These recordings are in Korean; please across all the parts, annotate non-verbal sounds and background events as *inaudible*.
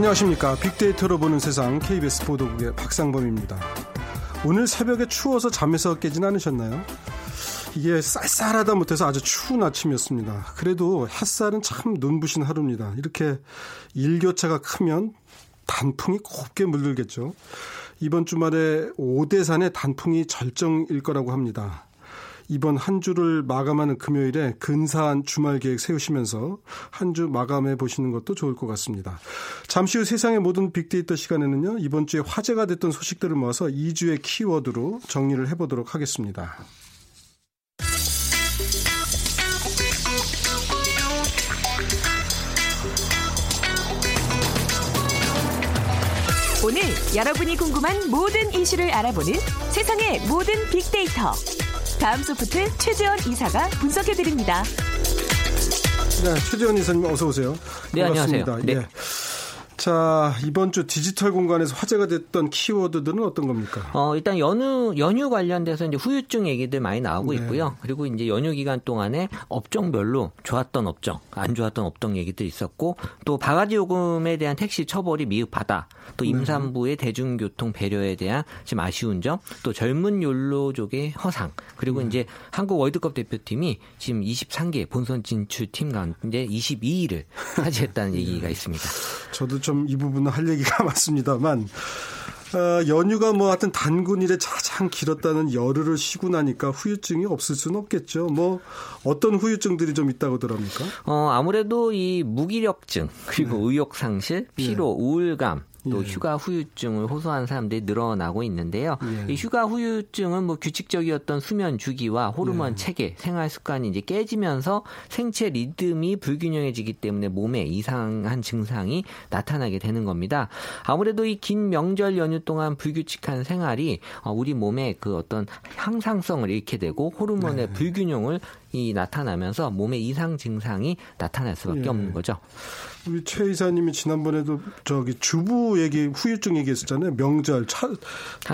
안녕하십니까. 빅데이터로 보는 세상 KBS 보도국의 박상범입니다. 오늘 새벽에 추워서 잠에서 깨진 않으셨나요? 이게 쌀쌀하다 못해서 아주 추운 아침이었습니다. 그래도 햇살은 참 눈부신 하루입니다. 이렇게 일교차가 크면 단풍이 곱게 물들겠죠. 이번 주말에 오대산의 단풍이 절정일 거라고 합니다. 이번 한 주를 마감하는 금요일에 근사한 주말 계획 세우시면서 한 주 마감해 보시는 것도 좋을 것 같습니다. 잠시 후 세상의 모든 빅데이터 시간에는요, 이번 주에 화제가 됐던 소식들을 모아서 2주의 키워드로 정리를 해 보도록 하겠습니다. 오늘 여러분이 궁금한 모든 이슈를 알아보는 세상의 모든 빅데이터. 다음 소프트 최재원 이사가 분석해드립니다. 네, 최재원 이사님 어서 오세요. 네, 반갑습니다. 안녕하세요. 네. 예. 자, 이번 주 디지털 공간에서 화제가 됐던 키워드들은 어떤 겁니까? 어, 일단 연휴, 연휴 관련돼서 이제 후유증 얘기들 많이 나오고 네. 있고요. 그리고 이제 연휴 기간 동안에 업종별로 좋았던 업종, 안 좋았던 업종 얘기들 있었고, 또 바가지 요금에 대한 택시 처벌이 미흡하다. 또 네. 임산부의 네. 대중교통 배려에 대한 지금 아쉬운 점, 또 젊은 욜로족의 허상, 그리고 네. 이제 한국 월드컵 대표팀이 지금 23개 본선 진출 팀 가운데 22위를 *laughs* 차지했다는 얘기가 있습니다. 저도 좀 이 부분은 할 얘기가 *laughs* 많습니다만 어, 연휴가 뭐 하여튼 단군일에 가장 길었다는 열흘을 쉬고 나니까 후유증이 없을 수는 없겠죠. 뭐 어떤 후유증들이 좀 있다고 들합니까? 어, 아무래도 이 무기력증 그리고 네. 의욕 상실, 피로, 네. 우울감 또 예. 휴가 후유증을 호소하는 사람들이 늘어나고 있는데요. 예. 이 휴가 후유증은 뭐 규칙적이었던 수면 주기와 호르몬 예. 체계, 생활 습관이 이제 깨지면서 생체 리듬이 불균형해지기 때문에 몸에 이상한 증상이 나타나게 되는 겁니다. 아무래도 이 긴 명절 연휴 동안 불규칙한 생활이 어, 우리 몸에 그 어떤 항상성을 잃게 되고 호르몬의 네. 불균형을 이 나타나면서 몸에 이상 증상이 나타날 수밖에 예. 없는 거죠. 우리 최 이사님이 지난번에도 저기 주부 얘기 후유증 얘기했었잖아요. 명절 차,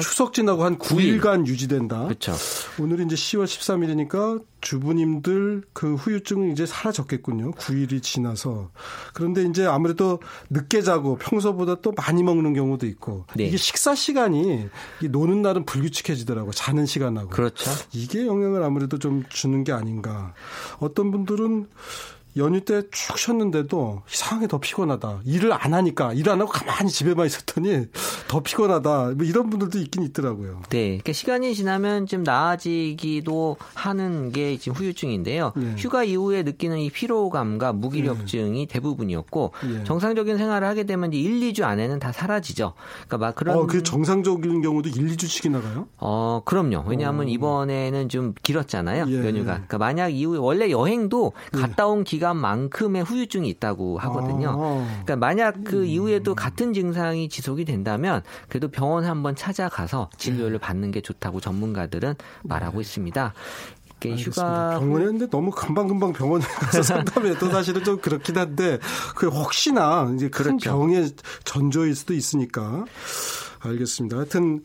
추석 지나고 한 9일간 9일. 유지된다. 그렇죠. 오늘 이제 10월 13일이니까 주부님들 그 후유증은 이제 사라졌겠군요. 9일이 지나서. 그런데 이제 아무래도 늦게 자고 평소보다 또 많이 먹는 경우도 있고 네. 이게 식사 시간이 노는 날은 불규칙해지더라고. 자는 시간하고. 그렇죠. 이게 영향을 아무래도 좀 주는 게 아닌가. 어떤 분들은 연휴 때쭉 쉬었는데도 이상하게 더 피곤하다. 일을 안 하니까 일 안 하고 가만히 집에만 있었더니 더 피곤하다. 뭐 이런 분들도 있긴 있더라고요. 네. 그러니까 시간이 지나면 좀 나아지기도 하는 게 지금 후유증인데요. 네. 휴가 이후에 느끼는 이 피로감과 무기력증이 네. 대부분이었고 네. 정상적인 생활을 하게 되면 이제 1, 2주 안에는 다 사라지죠. 그러니까 막 그런 어, 그 정상적인 경우도 1, 2주씩이 나가요? 어, 그럼요. 왜냐하면 어. 이번에는 좀 길었잖아요. 예. 연휴가. 그러니까 만약 이후에 원래 여행도 예. 갔다 온 기간 기간만큼의 후유증이 있다고 하거든요. 아. 그러니까 만약 그 음. 이후에도 같은 증상이 지속이 된다면 그래도 병원 한번 찾아가서 진료를 네. 받는 게 좋다고 전문가들은 말하고 있습니다. 휴가 병원에 있는데 너무 금방 금방 병원에 *laughs* 가서 상담해도 사실은 좀 그렇긴 한데 그 혹시나 이제 큰 그렇죠. 병의 전조일 수도 있으니까 알겠습니다. 하여튼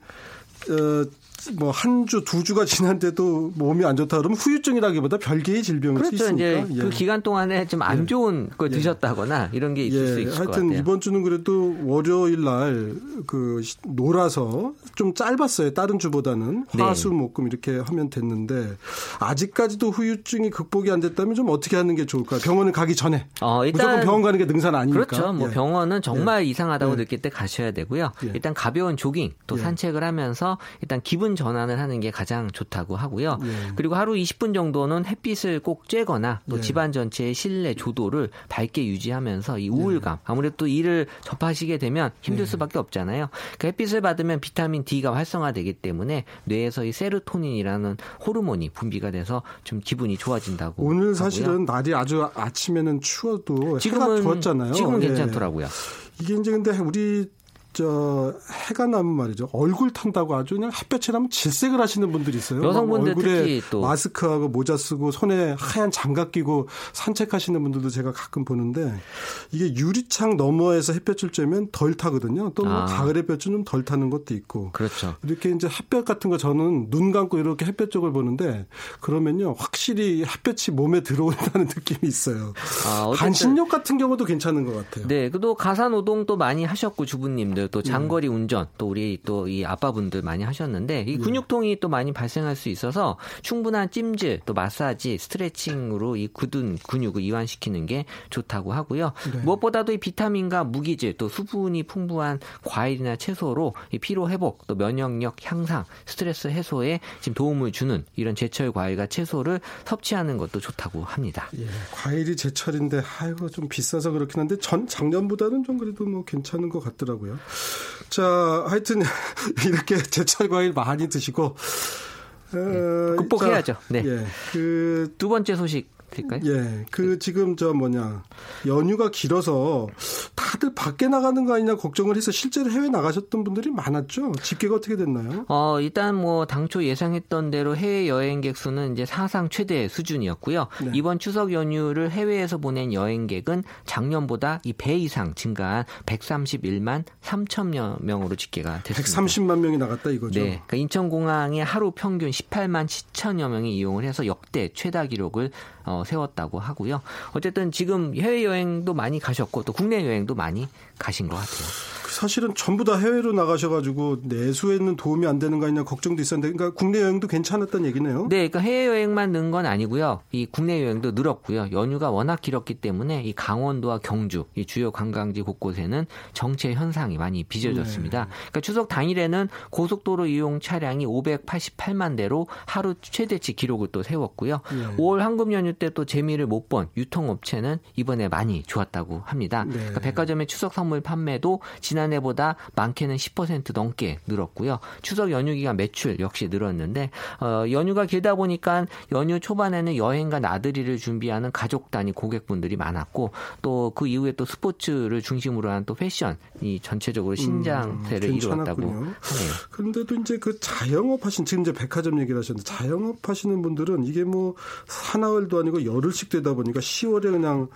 어, 뭐 한 주, 두 주가 지난데도 몸이 안 좋다 그러면 후유증이라기보다 별개의 질병일 그렇죠. 수 있으니까. 이제 그 예. 기간 동안에 좀안 예. 좋은 예. 걸 드셨다거나 이런 게 있을 예. 수 있을 하여튼 것 같아요. 이번 주는 그래도 월요일 날 그 놀아서 좀 짧았어요. 다른 주보다는 네. 화수 목금 이렇게 하면 됐는데 아직까지도 후유증이 극복이 안 됐다면 좀 어떻게 하는 게 좋을까요? 병원을 가기 전에 어, 일단 무조건 병원 가는 게 능사는 아니니까. 그렇죠. 뭐 예. 병원은 정말 예. 이상하다고 느낄 때 가셔야 되고요. 일단 가벼운 조깅 또 산책을 하면서 일단 기분 기분 전환을 하는 게 가장 좋다고 하고요. 예. 그리고 하루 20분 정도는 햇빛을 꼭 쬐거나 또 예. 집안 전체의 실내 조도를 밝게 유지하면서 이 우울감 예. 아무래도 일을 접하시게 되면 힘들 예. 수밖에 없잖아요. 그 햇빛을 받으면 비타민 D가 활성화되기 때문에 뇌에서 이 세로토닌이라는 호르몬이 분비가 돼서 좀 기분이 좋아진다고. 오늘 사실은 하고요. 날이 아주 아침에는 추워도 지금은 좋았잖아요. 지금은 예. 괜찮더라고요. 이게 이제 근데 우리 저 해가 나면 말이죠. 얼굴 탄다고 아주 그냥 햇볕에 나면 질색을 하시는 분들이 있어요. 여성분들 얼굴에 마스크하고 모자 쓰고 손에 하얀 장갑 끼고 산책하시는 분들도 제가 가끔 보는데 이게 유리창 너머에서 햇볕을 쬐면 덜 타거든요. 또뭐 아. 가을 햇볕은 좀 덜 타는 것도 있고. 그렇죠. 이렇게 이제 햇볕 같은 거 저는 눈 감고 이렇게 햇볕 쪽을 보는데 그러면요 확실히 햇볕이 몸에 들어온다는 *laughs* 느낌이 있어요. 아, 반신욕 같은 경우도 괜찮은 것 같아요. 네, 또 가사 노동도 많이 하셨고 주부님들 또 장거리 네. 운전 또 우리 또 이 아빠분들 많이 하셨는데 이 네. 근육통이 또 많이 발생할 수 있어서 충분한 찜질 또 마사지 스트레칭으로 이 굳은 근육을 이완시키는 게 좋다고 하고요. 네. 무엇보다도 이 비타민과 무기질 또 수분이 풍부한 과일이나 채소로 이 피로 회복 또 면역력 향상 스트레스 해소에 지금 도움을 주는 이런 제철 과일과 채소를 섭취하는 것도 좋다고 합니다. 예, 과일이 제철인데 아이고 좀 비싸서 그렇긴 한데 전 작년보다는 좀 그래도 뭐 괜찮은 것 같더라고요. 자, 하여튼 *laughs* 이렇게 제철 과일 많이 드시고 어, 극복해야죠. 네. 예, 그 두 번째 소식 될까요? 예. 그 지금 저 뭐냐 연휴가 길어서 다들 밖에 나가는 거 아니냐 걱정을 해서 실제로 해외 나가셨던 분들이 많았죠. 집계가 어떻게 됐나요? 어, 일단 뭐 당초 예상했던 대로 해외 여행객 수는 이제 사상 최대 수준이었고요. 네. 이번 추석 연휴를 해외에서 보낸 여행객은 작년보다 이 배 이상 증가한 131만 3천여 명으로 집계가 됐습니다. 130만 명이 나갔다 이거죠. 네. 그러니까 인천공항에 하루 평균 18만 7천여 명이 이용을 해서 역대 최다 기록을 어, 세웠다고 하고요. 어쨌든 지금 해외 여행도 많이 가셨고 또 국내 여행도 많이 가신 것 같아요. 사실은 전부 다 해외로 나가셔가지고 내수에는 도움이 안 되는 거 아니냐 걱정도 있었는데, 그러니까 국내 여행도 괜찮았던 얘기네요. 네, 그러니까 해외 여행만 는 건 아니고요. 이 국내 여행도 늘었고요. 연휴가 워낙 길었기 때문에 이 강원도와 경주, 이 주요 관광지 곳곳에는 정체 현상이 많이 빚어졌습니다. 네. 그러니까 추석 당일에는 고속도로 이용 차량이 588만 대로 하루 최대치 기록을 또 세웠고요. 네. 5월 황금 연휴 때또 재미를 못 본 유통업체는 이번에 많이 좋았다고 합니다. 네. 그러니까 백화점의 추석 선물 판매도 지난 지난해보다 많게는 10% 넘게 늘었고요. 추석 연휴 기간 매출 역시 늘었는데 어, 연휴가 길다 보니까 연휴 초반에는 여행과 나들이를 준비하는 가족 단위 고객분들이 많았고 또 그 이후에 또 스포츠를 중심으로 한 또 패션이 전체적으로 신장세를 음, 이루었다고 하네요. 그런데도 이제 그 자영업 하신 지금 이제 백화점 얘기를 하셨는데 자영업 하시는 분들은 이게 뭐 사나흘도 아니고 열흘씩 되다 보니까 10월에 그냥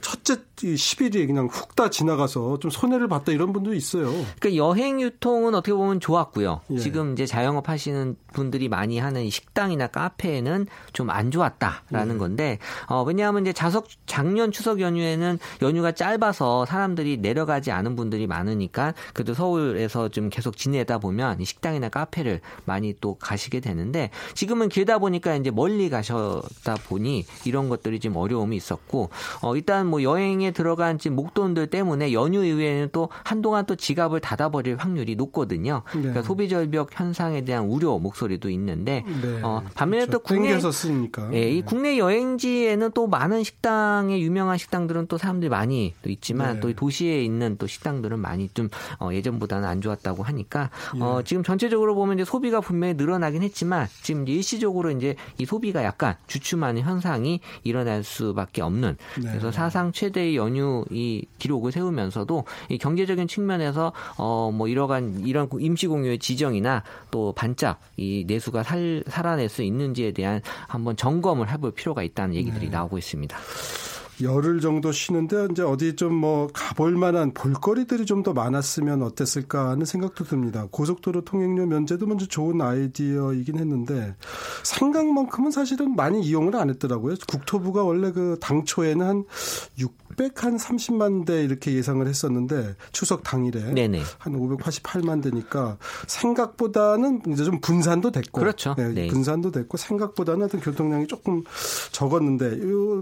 첫째 10일이 그냥 훅 다 지나가서 좀 손해를 봤다 이런 분도 있어요. 그러니까 여행 유통은 어떻게 보면 좋았고요. 예. 지금 이제 자영업 하시는 분들이 많이 하는 식당이나 카페는 좀 안 좋았다라는 예. 건데 어, 왜냐하면 이제 자석 작년 추석 연휴에는 연휴가 짧아서 사람들이 내려가지 않은 분들이 많으니까 그래도 서울에서 좀 계속 지내다 보면 식당이나 카페를 많이 또 가시게 되는데 지금은 길다 보니까 이제 멀리 가셨다 보니 이런 것들이 좀 어려움이 있었고 어, 일단 뭐 여행에 들어간 지금 목돈들 때문에 연휴 이후에는 또 한동안 또 지갑을 닫아버릴 확률이 높거든요. 네. 그러니까 소비 절벽 현상에 대한 우려 목소리도 있는데 네. 어, 반면에 그렇죠. 또 국내 쓰니까. 예, 이 네. 국내 여행지에는 또 많은 식당에 유명한 식당들은 또 사람들이 많이 또 있지만 네. 또 도시에 있는 또 식당들은 많이 좀 어, 예전보다는 안 좋았다고 하니까 어, 예. 지금 전체적으로 보면 이제 소비가 분명히 늘어나긴 했지만 지금 일시적으로 이제 이 소비가 약간 주춤하는 현상 이 일어날 수밖에 없는 네. 그래서 사상 최대의 연휴 이 기록을 세우면서도 이 경제적인 측면에서 어 뭐 이러한 이런 임시 공휴의 지정이나 또 반짝 이 내수가 살, 살아낼 수 있는지에 대한 한번 점검을 해볼 필요가 있다는 얘기들이 네. 나오고 있습니다. 열흘 정도 쉬는데 이제 어디 좀 뭐 가볼 만한 볼거리들이 좀 더 많았으면 어땠을까 하는 생각도 듭니다. 고속도로 통행료 면제도 먼저 좋은 아이디어이긴 했는데 상강만큼은 사실은 많이 이용을 안 했더라고요. 국토부가 원래 그 당초에는 한 600한 30만 대 이렇게 예상을 했었는데 추석 당일에 네네. 한 588만 대니까 생각보다는 이제 좀 분산도 됐고 그렇죠. 네, 네. 분산도 됐고 생각보다는 하여튼 교통량이 조금 적었는데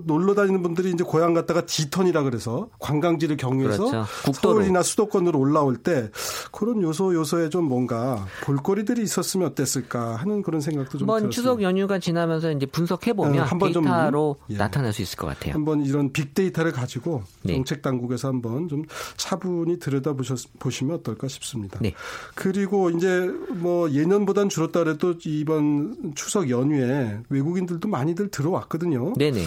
놀러 다니는 분들이 이제 고향 갔다가 디턴이라 그래서 관광지를 경유해서 그렇죠. 서울이나 수도권으로 올라올 때 그런 요소 요소에 좀 뭔가 볼거리들이 있었으면 어땠을까 하는 그런 생각도 좀 한번 추석 연휴가 지나면서 이제 분석해 보면 네, 한번 데이터로 좀, 예. 나타날 수 있을 것 같아요. 한번 이런 빅데이터를 가지고 네. 정책 당국에서 한번 좀 차분히 들여다 보시면 어떨까 싶습니다. 네. 그리고 이제 뭐 예년보단 줄었다 그래도 이번 추석 연휴에 외국인들도 많이들 들어왔거든요. 네네.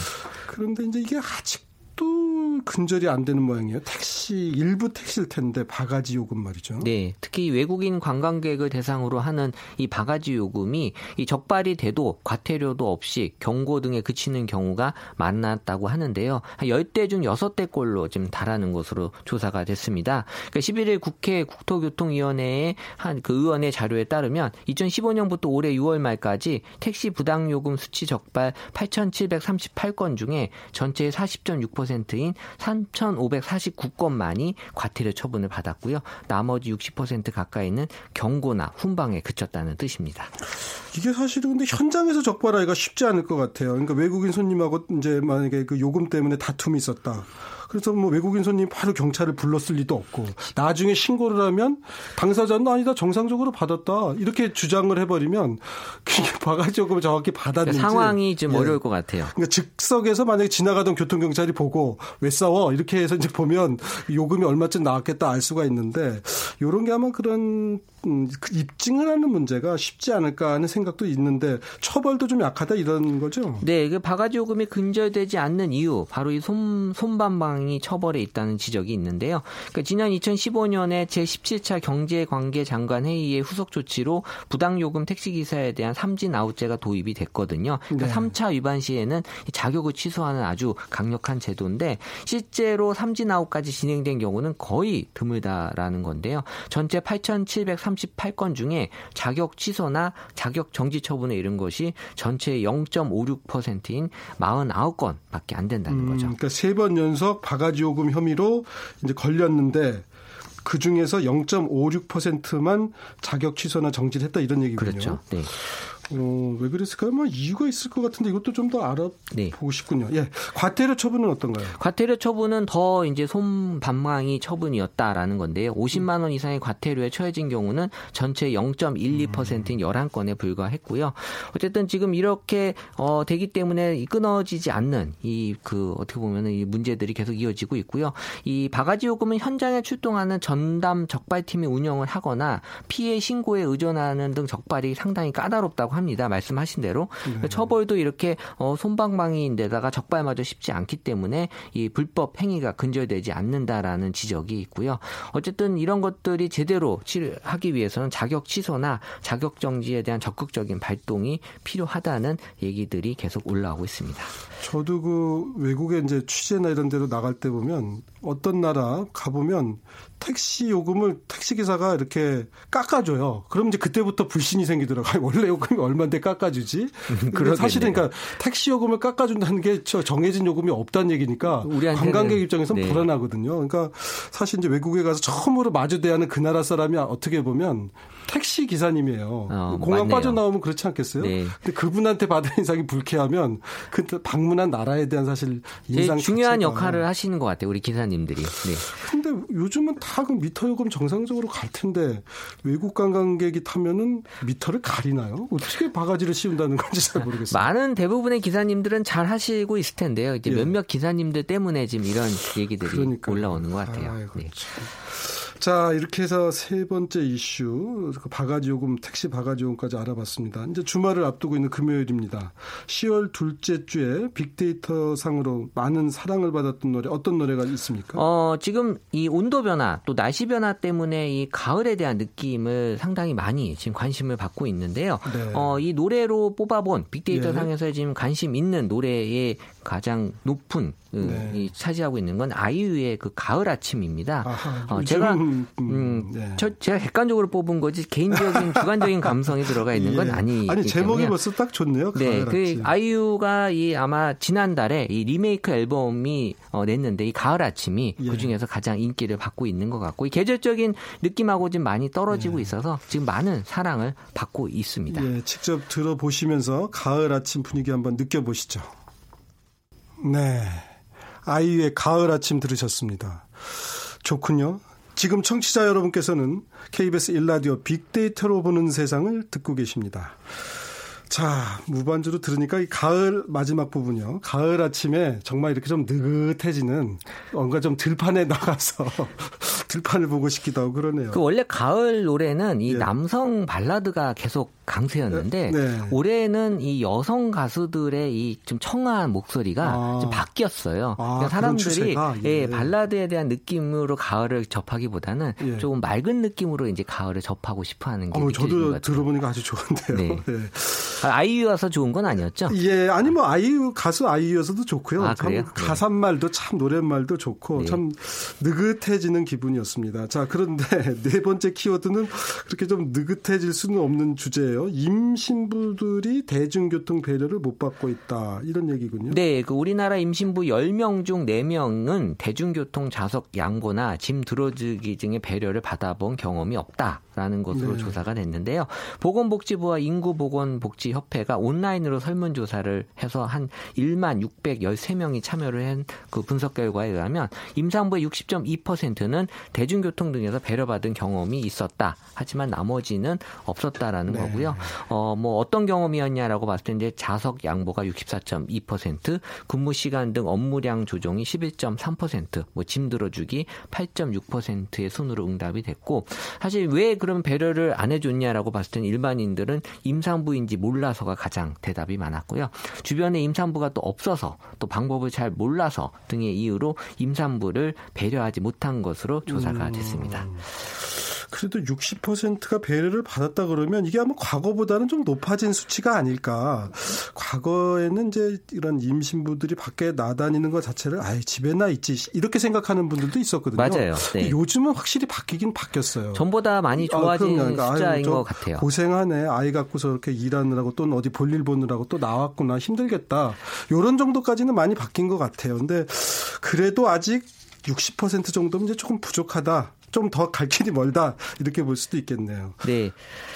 그런데 이제 이게 아직도 근절이 안 되는 모양이에요. 택시 일부 택시일 텐데 바가지 요금 말이죠. 네, 특히 외국인 관광객을 대상으로 하는 이 바가지 요금이 이 적발이 돼도 과태료도 없이 경고 등에 그치는 경우가 많았다고 하는데요. 한 10대 중 6대꼴로 지금 달하는 것으로 조사가 됐습니다. 그러니까 11일 국회 국토교통위원회의 한 그 의원의 자료에 따르면 2015년부터 올해 6월 말까지 택시 부당 요금 수치 적발 8,738건 중에 전체의 40.6%인 3,549건만이 과태료 처분을 받았고요. 나머지 60% 가까이는 경고나 훈방에 그쳤다는 뜻입니다. 이게 사실은 근데 현장에서 적발하기가 쉽지 않을 것 같아요. 그러니까 외국인 손님하고 이제 만약에 그 요금 때문에 다툼이 있었다. 그래서 뭐 외국인 손님 바로 경찰을 불렀을 리도 없고 나중에 신고를 하면 당사자는 아니다 정상적으로 받았다 이렇게 주장을 해버리면 그게 *laughs* 바가지 요금을 정확히 받았는지 그러니까 상황이 좀 예. 어려울 것 같아요. 그러니까 즉석에서 만약에 지나가던 교통 경찰이 보고 왜 싸워 이렇게 해서 이제 보면 요금이 얼마쯤 나왔겠다 알 수가 있는데 이런 게 아마 그런 음, 그 입증을 하는 문제가 쉽지 않을까 하는 생각도 있는데 처벌도 좀 약하다 이런 거죠. 네, 그 바가지 요금이 근절되지 않는 이유 바로 이 손, 손반방이 처벌에 있다는 지적이 있는데요. 그러니까 지난 2015년에 제17차 경제관계 장관 회의의 후속 조치로 부당 요금 택시 기사에 대한 삼진 아웃제가 도입이 됐거든요. 그러니까 네. 3차 위반 시에는 자격을 취소하는 아주 강력한 제도인데 실제로 삼진 아웃까지 진행된 경우는 거의 드물다라는 건데요. 전체 8,730 338건 중에 자격 취소나 자격 정지 처분에 이른 것이 전체의 0.56%인 49건 밖에 안 된다는 거죠. 음, 그러니까 세 번 연속 바가지 요금 혐의로 이제 걸렸는데 그 중에서 0.56%만 자격 취소나 정지를 했다 이런 얘기군요. 그렇죠. 네. 어, 왜 그랬을까요? 뭐 이유가 있을 것 같은데 이것도 좀 더 알아보고 네. 싶군요. 예. 과태료 처분은 어떤가요? 과태료 처분은 더 이제 손반망이 처분이었다라는 건데요. 50만 원 이상의 과태료에 처해진 경우는 전체 0.12%인 11건에 불과했고요. 어쨌든 지금 이렇게 어 되기 때문에 끊어지지 않는 이 그 어떻게 보면은 이 문제들이 계속 이어지고 있고요. 이 바가지 요금은 현장에 출동하는 전담 적발팀이 운영을 하거나 피해 신고에 의존하는 등 적발이 상당히 까다롭다고 합니다. 말씀하신 대로 네. 처벌도 이렇게 어, 손방망이인데다가 적발마저 쉽지 않기 때문에 이 불법 행위가 근절되지 않는다라는 지적이 있고요. 어쨌든 이런 것들이 제대로 하기 위해서는 자격 취소나 자격 정지에 대한 적극적인 발동이 필요하다는 얘기들이 계속 올라오고 있습니다. 저도 그 외국에 이제 취재나 이런 데로 나갈 때 보면 어떤 나라 가보면 택시 요금을 택시 기사가 이렇게 깎아줘요. 그럼 이제 그때부터 불신이 생기더라고요. 원래 요금이 얼마인데 깎아주지? 음, 사실은 그러니까 택시 요금을 깎아준다는 게 정해진 요금이 없다는 얘기니까 관광객 입장에서 네. 불안하거든요. 그러니까 사실 이제 외국에 가서 처음으로 마주 대하는 그 나라 사람이 어떻게 보면 택시 기사님이에요. 어, 공항 맞네요. 빠져나오면 그렇지 않겠어요? 네. 근데 그분한테 받은 인상이 불쾌하면 그 방문한 나라에 대한 사실 인상 중요한 역할을 하시는 것 같아요. 우리 기사님들이. 네. 근데 요즘은 다 그 미터 요금 정상적으로 갈 텐데 외국 관광객이 타면은 미터를 가리나요? 어떻게 바가지를 씌운다는 건지 잘 모르겠어요. 많은 대부분의 기사님들은 잘 하시고 있을 텐데요. 이제 예. 몇몇 기사님들 때문에 지금 이런 얘기들이 그러니까요. 올라오는 것 같아요. 아이고, 네. 자, 이렇게 해서 세 번째 이슈, 그 바가지 요금, 택시 바가지 요금까지 알아봤습니다. 이제 주말을 앞두고 있는 금요일입니다. 10월 둘째 주에 빅데이터 상으로 많은 사랑을 받았던 노래, 어떤 노래가 있습니까? 어, 지금 이 온도 변화, 또 날씨 변화 때문에 이 가을에 대한 느낌을 상당히 많이 지금 관심을 받고 있는데요. 네. 어, 이 노래로 뽑아본 빅데이터 예. 상에서 지금 관심 있는 노래의 가장 높은 네. 이 차지하고 있는 건 아이유의 그 가을 아침입니다. 아하, 어, 제가 음, 음, 네. 저 제가 객관적으로 뽑은 거지 개인적인 주관적인 감성이 들어가 있는 건 *laughs* 예. 아니기 아니 제목이 때문에. 벌써 딱 좋네요. 네, 그. 아이유가 이 아마 지난달에 이 리메이크 앨범이 어, 냈는데 이 가을 아침이 예. 그 중에서 가장 인기를 받고 있는 것 같고 이 계절적인 느낌하고 좀 많이 떨어지고 예. 있어서 지금 많은 사랑을 받고 있습니다. 예, 직접 들어보시면서 가을 아침 분위기 한번 느껴보시죠. 네. 아이유의 가을 아침 들으셨습니다. 좋군요. 지금 청취자 여러분께서는 KBS 일라디오 빅데이터로 보는 세상을 듣고 계십니다. 자, 무반주로 들으니까 이 가을 마지막 부분이요. 가을 아침에 정말 이렇게 좀 느긋해지는 뭔가 좀 들판에 나가서 *laughs* 들판을 보고 싶기도 하고 그러네요. 그 원래 가을 노래는 이 예. 남성 발라드가 계속 강세였는데 네. 네. 올해는 이 여성 가수들의 이 좀 청아한 목소리가 아. 좀 바뀌었어요. 아, 그러니까 사람들이 예. 예. 발라드에 대한 느낌으로 가을을 접하기보다는 예. 조금 맑은 느낌으로 이제 가을을 접하고 싶어하는 게 어, 저도 들어보니까 아주 좋은데요. 네. 네. 아, 아이유여서 좋은 건 아니었죠? 예, 아니 뭐 아이유 가수 아이유여서도 좋고요. 아, 참 네. 가사말도 참 노랫말도 좋고 네. 참 느긋해지는 기분이었습니다. 자, 그런데 *laughs* 네 번째 키워드는 그렇게 좀 느긋해질 수는 없는 주제예요. 임신부들이 대중교통 배려를 못 받고 있다. 이런 얘기군요. 네, 그 우리나라 임신부 10명 중 4명은 대중교통 좌석 양보나 짐 들어주기 등의 배려를 받아본 경험이 없다 라는 것으로 네. 조사가 됐는데요. 보건복지부와 인구보건복지 협회가 온라인으로 설문조사를 해서 한 1만 613명이 참여를 한 그 분석 결과에 의하면 임산부의 60.2%는 대중교통 등에서 배려받은 경험이 있었다. 하지만 나머지는 없었다라는 네. 거고요. 어, 뭐 어떤 경험이었냐라고 봤을 때 이제 자석 양보가 64.2%, 근무 시간 등 업무량 조정이 11.3%, 뭐 짐 들어주기 8.6%의 순으로 응답이 됐고 사실 왜 그런 배려를 안 해줬냐라고 봤을 때는 일반인들은 임산부인지 몰라서가 가장 대답이 많았고요. 주변에 임산부가 또 없어서 또 방법을 잘 몰라서 등의 이유로 임산부를 배려하지 못한 것으로 조사가 음. 됐습니다. 그래도 60%가 배려를 받았다 그러면 이게 아마 과거보다는 좀 높아진 수치가 아닐까. 과거에는 이제 이런 임신부들이 밖에 나다니는 것 자체를 아예 집에나 있지 이렇게 생각하는 분들도 있었거든요. 맞아요. 네. 요즘은 확실히 바뀌긴 바뀌었어요. 전보다 많이 아, 좋아진 아, 숫자인 것 같아요. 고생하네. 아이 갖고서 이렇게 일하느라고 또 어디 볼일 보느라고 또 나왔구나 힘들겠다. 요런 정도까지는 많이 바뀐 것 같아요. 근데 그래도 아직 60% 정도면 이제 조금 부족하다. 좀 더 갈 길이 멀다 이렇게 볼 수도 있겠네요. 네,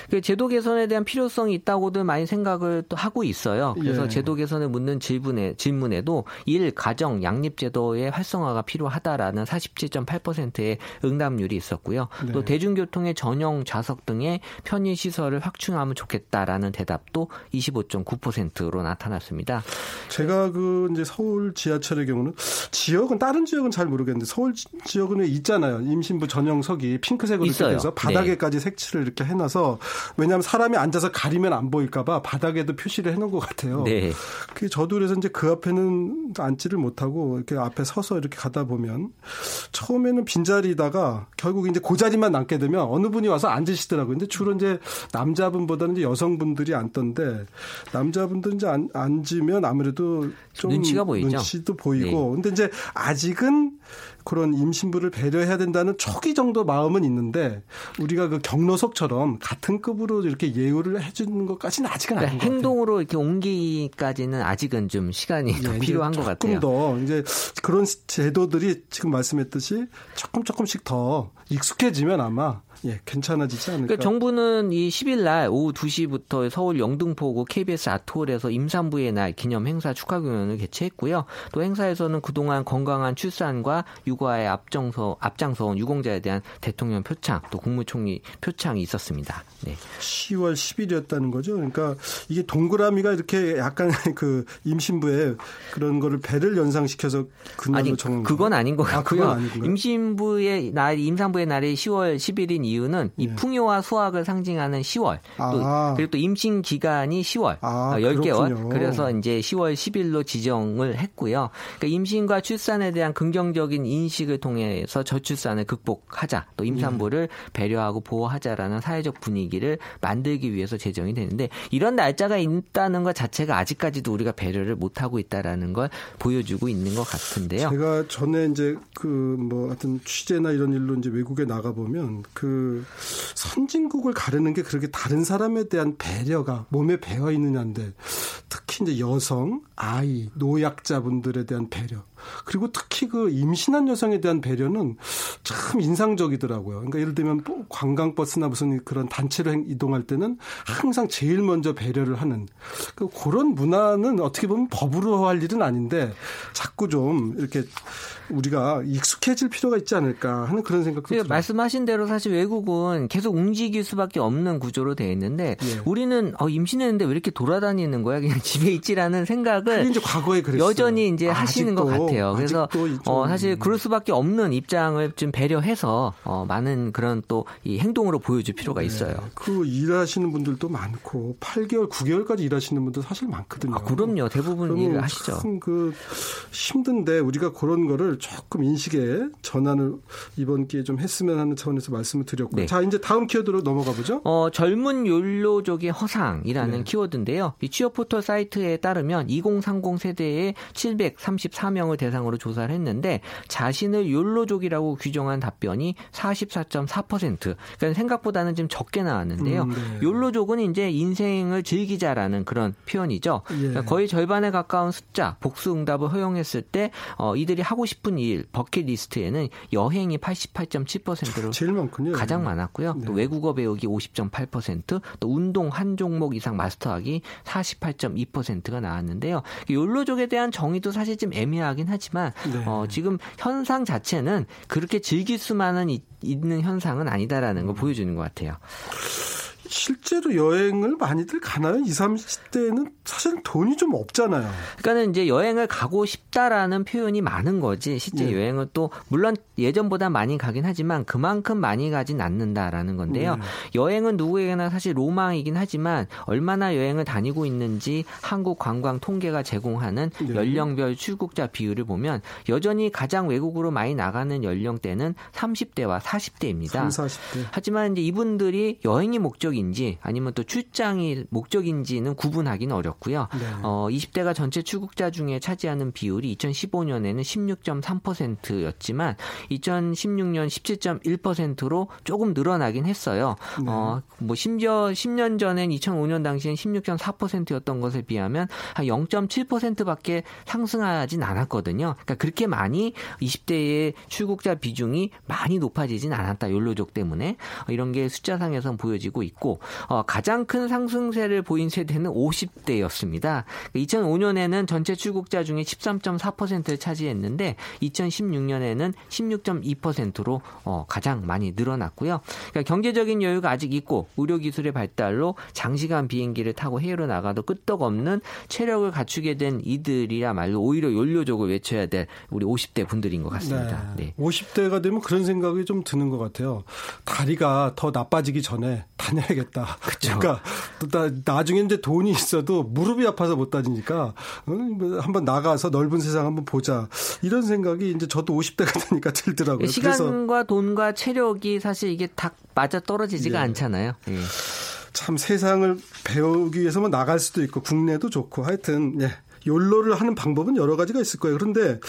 그 제도 개선에 대한 필요성이 있다고도 많이 생각을 또 하고 있어요. 그래서 예. 제도 개선을 묻는 질문에 질문에도 일 가정 양립 제도의 활성화가 필요하다라는 47.8%의 응답률이 있었고요. 네. 또 대중교통의 전용 좌석 등의 편의 시설을 확충하면 좋겠다라는 대답도 25.9%로 나타났습니다. 제가 그 이제 서울 지하철의 경우는 지역은 다른 지역은 잘 모르겠는데 서울 지역은 있잖아요. 임신부 전 전용석이 핑크색으로 돼서 바닥에까지 네. 색칠을 이렇게 해놔서 왜냐하면 사람이 앉아서 가리면 안 보일까봐 바닥에도 표시를 해놓은 것 같아요. 네. 그 저도 그래서 이제 그 앞에는 앉지를 못하고 이렇게 앞에 서서 이렇게 가다 보면 처음에는 빈자리다가 결국 이제 그 자리만 남게 되면 어느 분이 와서 앉으시더라고요. 근데 주로 이제 남자분보다는 이제 여성분들이 앉던데 남자분들은 이제 앉, 앉으면 아무래도 좀 눈치가 보이죠. 눈치도 보이고. 네. 근데 이제 아직은 그런 임신부를 배려해야 된다는 초기 정도 마음은 있는데 우리가 그 경로석처럼 같은 급으로 이렇게 예우를 해주는 것까지는 아직은 그러니까 아닌 것 행동으로 이렇게 옮기기까지는 아직은 좀 시간이 더 예, 필요한 것 같아요. 조금 더 이제 그런 제도들이 지금 말씀했듯이 조금 조금씩 더 익숙해지면 아마 예, 괜찮아지지 않을까. 그러니까 정부는 이 10일 날 오후 2시부터 서울 영등포구 KBS 아트홀에서 임산부의 날 기념 행사 축하 공연을 개최했고요. 또 행사에서는 그동안 건강한 출산과 육아에 앞장서 앞장서온 유공자에 대한 대통령 표창 또 국무총리 표창이 있었습니다. 네. 10월 10일이었다는 거죠. 그러니까 이게 동그라미가 이렇게 약간 *laughs* 그 임신부에 그런 거를 배를 연상시켜서 그날로 정한 그건 아닌 것 같고요. 아, 임신부의 날 임산부의 날이 10월 10일인 이유는 이 예. 풍요와 수확을 상징하는 10월 또 아. 그리고 또 임신 기간이 10월 아, 10개월 그렇군요. 그래서 이제 10월 10일로 지정을 했고요. 그러니까 임신과 출산에 대한 긍정적인 인식을 통해서 저출산을 극복하자 또 임산부를 예. 배려하고 보호하자라는 사회적 분위기를 만들기 위해서 제정이 되는데 이런 날짜가 있다는 것 자체가 아직까지도 우리가 배려를 못 하고 있다라는 걸 보여주고 있는 것 같은데요. 제가 전에 이제 그 뭐 하여튼 취재나 이런 일로 이제 외국 에 나가 보면 그 선진국을 가르는 게 그렇게 다른 사람에 대한 배려가 몸에 배어 있느냐인데 특히 이제 여성, 아이, 노약자분들에 대한 배려 그리고 특히 그 임신한 여성에 대한 배려는 참 인상적이더라고요. 그러니까 예를 들면 뭐 관광버스나 무슨 그런 단체로 이동할 때는 항상 제일 먼저 배려를 하는 그 그런 문화는 어떻게 보면 법으로 할 일은 아닌데 자꾸 좀 이렇게 우리가 익숙해질 필요가 있지 않을까 하는 그런 생각도 들어요. 말씀하신 대로 사실 외국은 계속 움직일 수밖에 없는 구조로 되어 있는데 예. 우리는 어, 임신했는데 왜 이렇게 돌아다니는 거야? 그냥 *laughs* 집에 있지라는 생각을 이제 과거에 그랬어요. 여전히 이제 하시는 것 같아요. 같아요. 그래서 어, 사실 그럴 수밖에 없는 입장을 좀 배려해서 어, 많은 그런 또 이 행동으로 보여줄 필요가 네. 있어요. 그 일하시는 분들도 많고 8개월, 9개월까지 일하시는 분들 사실 많거든요. 아, 그럼요. 대부분 일을 하시죠. 그 힘든데 우리가 그런 거를 조금 인식에 전환을 이번 기회에 좀 했으면 하는 차원에서 말씀을 드렸고. 네. 자, 이제 다음 키워드로 넘어가 보죠. 어, 젊은 욜로족의 허상이라는 네. 키워드인데요. 이 취업 포털 사이트에 따르면 2030 세대의 734명을 대상으로 조사를 했는데 자신을 욜로족이라고 규정한 답변이 44.4%. 그러니까 생각보다는 좀 적게 나왔는데요. 음, 네. 욜로족은 이제 인생을 즐기자라는 그런 표현이죠. 예. 그러니까 거의 절반에 가까운 숫자 복수 응답을 허용했을 때 어, 이들이 하고 싶은 일 버킷리스트에는 여행이 88.7%로 제일 많군요. 가장 많았고요. 네. 또 외국어 배우기 50.8%, 또 운동 한 종목 이상 마스터하기 48.2%가 나왔는데요. 욜로족에 대한 정의도 사실 좀 애매하긴 하지만 네. 어, 지금 현상 자체는 그렇게 즐길 수만은 있 는 현상은 아니다라는 걸 보여주는 것 같아요. 실제로 여행을 많이들 가나요? 20, 30대에는 사실 돈이 좀 없잖아요. 그러니까는 이제 여행을 가고 싶다라는 표현이 많은 거지. 실제 네. 여행은 또 물론 예전보다 많이 가긴 하지만 그만큼 많이 가진 않는다라는 건데요. 네. 여행은 누구에게나 사실 로망이긴 하지만 얼마나 여행을 다니고 있는지 한국 관광 통계가 제공하는 네. 연령별 출국자 비율을 보면 여전히 가장 외국으로 많이 나가는 연령대는 30대와 40대입니다. 30, 40대. 하지만 이제 이분들이 여행이 목적이 목적인지 아니면 또 출장이 목적인지는 구분하기는 어렵고요. 네. 어, 20대가 전체 출국자 중에 차지하는 비율이 2015년에는 16.3%였지만 2016년 17.1%로 조금 늘어나긴 했어요. 네. 어, 뭐 심지어 10년 전엔 2005년 당시엔 16.4%였던 것에 비하면 한 0.7%밖에 상승하진 않았거든요. 그러니까 그렇게 많이 20대의 출국자 비중이 많이 높아지진 않았다. 욜로족 때문에 이런 게 숫자상에선 보여지고 있고 있고 어, 가장 큰 상승세를 보인 세대는 50대였습니다. 2005년에는 전체 출국자 중에 13.4%를 차지했는데 2016년에는 16.2%로 어, 가장 많이 늘어났고요. 그러니까 경제적인 여유가 아직 있고 의료 기술의 발달로 장시간 비행기를 타고 해외로 나가도 끄떡없는 체력을 갖추게 된 이들이야말로 오히려 연료족을 외쳐야 될 우리 50대 분들인 것 같습니다. 네. 네. 50대가 되면 그런 생각이 좀 드는 것 같아요. 다리가 더 나빠지기 전에 다녀야 해야겠다. 그쵸. 그러니까 나, 나중에 이제 돈이 있어도 무릎이 아파서 못 다니니까 어, 뭐 한번 나가서 넓은 세상 한번 보자. 이런 생각이 이제 저도 50대가 되니까 들더라고요. 시간과 돈과 체력이 사실 이게 다 맞아 떨어지지가 예. 않잖아요. 예. 참 세상을 배우기 위해서만 나갈 수도 있고 국내도 좋고 하여튼 예. 욜로를 하는 방법은 여러 가지가 있을 거예요. 그런데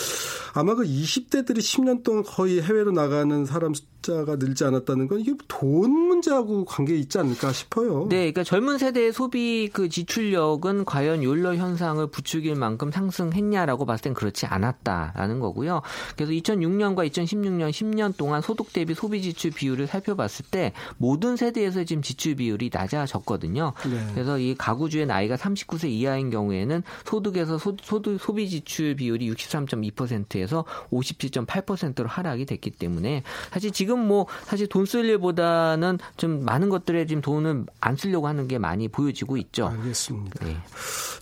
아마 그 20대들이 10년 동안 거의 해외로 나가는 사람 숫자가 늘지 않았다는 건 이게 돈 문제하고 관계 있지 않을까 싶어요. 네, 그러니까 젊은 세대의 소비 그 지출력은 과연 욜로 현상을 부추길 만큼 상승했냐라고 봤을 땐 그렇지 않았다라는 거고요. 그래서 2006년과 2016년 10년 동안 소득 대비 소비 지출 비율을 살펴봤을 때 모든 세대에서 지금 지출 비율이 낮아졌거든요. 네. 그래서 이 가구주의 나이가 39세 이하인 경우에는 소득 에서 소, 소득 소비 지출 비율이 63.2%에서 57.8%로 하락이 됐기 때문에 사실 지금 뭐 사실 돈 쓸 일보다는 좀 많은 것들에 지금 돈을 안 쓰려고 하는 게 많이 보여지고 있죠. 알겠습니다. 네.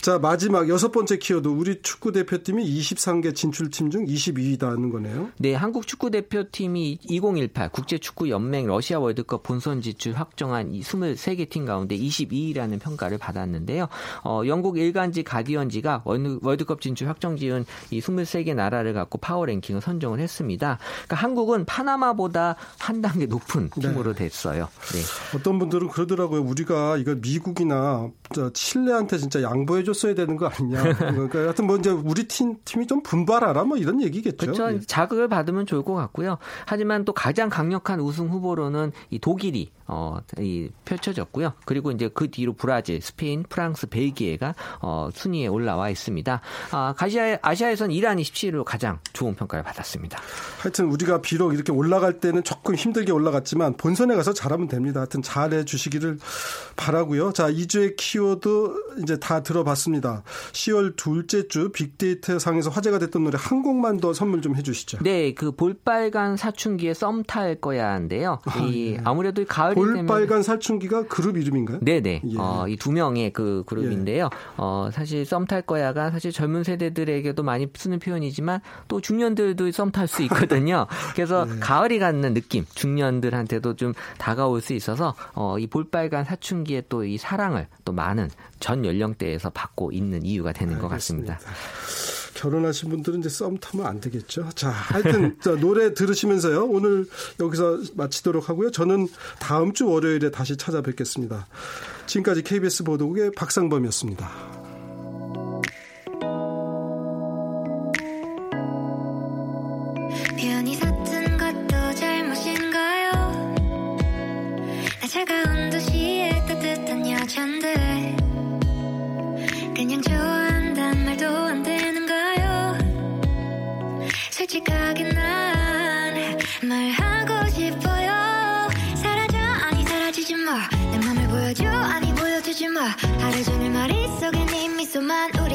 자 마지막 여섯 번째 키워드 우리 축구 대표팀이 23개 진출팀 중 22위다는 거네요. 네, 한국 축구 대표팀이 2018 국제 축구 연맹 러시아 월드컵 본선 진출 확정한 23개 팀 가운데 22위라는 평가를 받았는데요. 어, 영국 일간지 가디언지가 월드컵 진출 확정 지은 이 23개 나라를 갖고 파워 랭킹을 선정을 했습니다. 그러니까 한국은 파나마보다 한 단계 높은 네. 팀으로 네. 됐어요. 네. 어떤 분들은 그러더라고요. 우리가 이거 미국이나 칠레한테 진짜 양보해 줬어야 되는 거 아니냐. *laughs* 그러니까 하여튼 뭐 이제 우리 팀 팀이 좀 분발하라 뭐 이런 얘기겠죠. 그렇죠. 네. 자극을 받으면 좋을 것 같고요. 하지만 또 가장 강력한 우승 후보로는 이 독일이 어, 이 펼쳐졌고요. 그리고 이제 그 뒤로 브라질, 스페인, 프랑스, 벨기에가 어, 순위에 올라와 있습니다. 아, 아시아, 아시아에선 이란이 17위로 가장 좋은 평가를 받았습니다. 하여튼 우리가 비록 이렇게 올라갈 때는 조금 힘들게 올라갔지만 본선에 가서 잘하면 됩니다. 하여튼 잘해 주시기를 바라고요. 자, 2주의 키워드 이제 다 들어봤습니다. 10월 둘째 주 빅데이터 상에서 화제가 됐던 노래 한 곡만 더 선물 좀 해주시죠. 네, 그 볼빨간 사춘기의 썸 탈 거야인데요. 아, 이 예. 아무래도 가을이 볼빨간 되면... 사춘기가 그룹 이름인가요? 네 네. 예. 어, 이 두 명의 그 그룹인데요. 예. 어, 사실 썸 탈 거야 가 사실 젊은 세대들에게도 많이 쓰는 표현이지만 또 중년들도 썸 탈 수 있거든요. *laughs* 그래서 예. 가을이 갖는 느낌, 중년들한테도 좀 다가올 수 있어서 어, 이 볼빨간 사춘기의 또이 사랑을 또 많은 전 연령대에서 받고 있는 이유가 되는 알겠습니다. 것 같습니다. 결혼하신 분들은 이제 썸 타면 안 되겠죠. 자, 하여튼 *laughs* 자, 노래 들으시면서요. 오늘 여기서 마치도록 하고요. 저는 다음 주 월요일에 다시 찾아뵙겠습니다. 지금까지 KBS 보도국의 박상범이었습니다. 도시의 따뜻한 여잔데 그냥 좋아한단 말도 안 되는가요. 솔직하게 난 말하고 싶어요. 사라져 아니 사라지지 마내 맘을 보여줘 아니 보여주지 마. 하루 종일 말이 속에 네 미소만 우리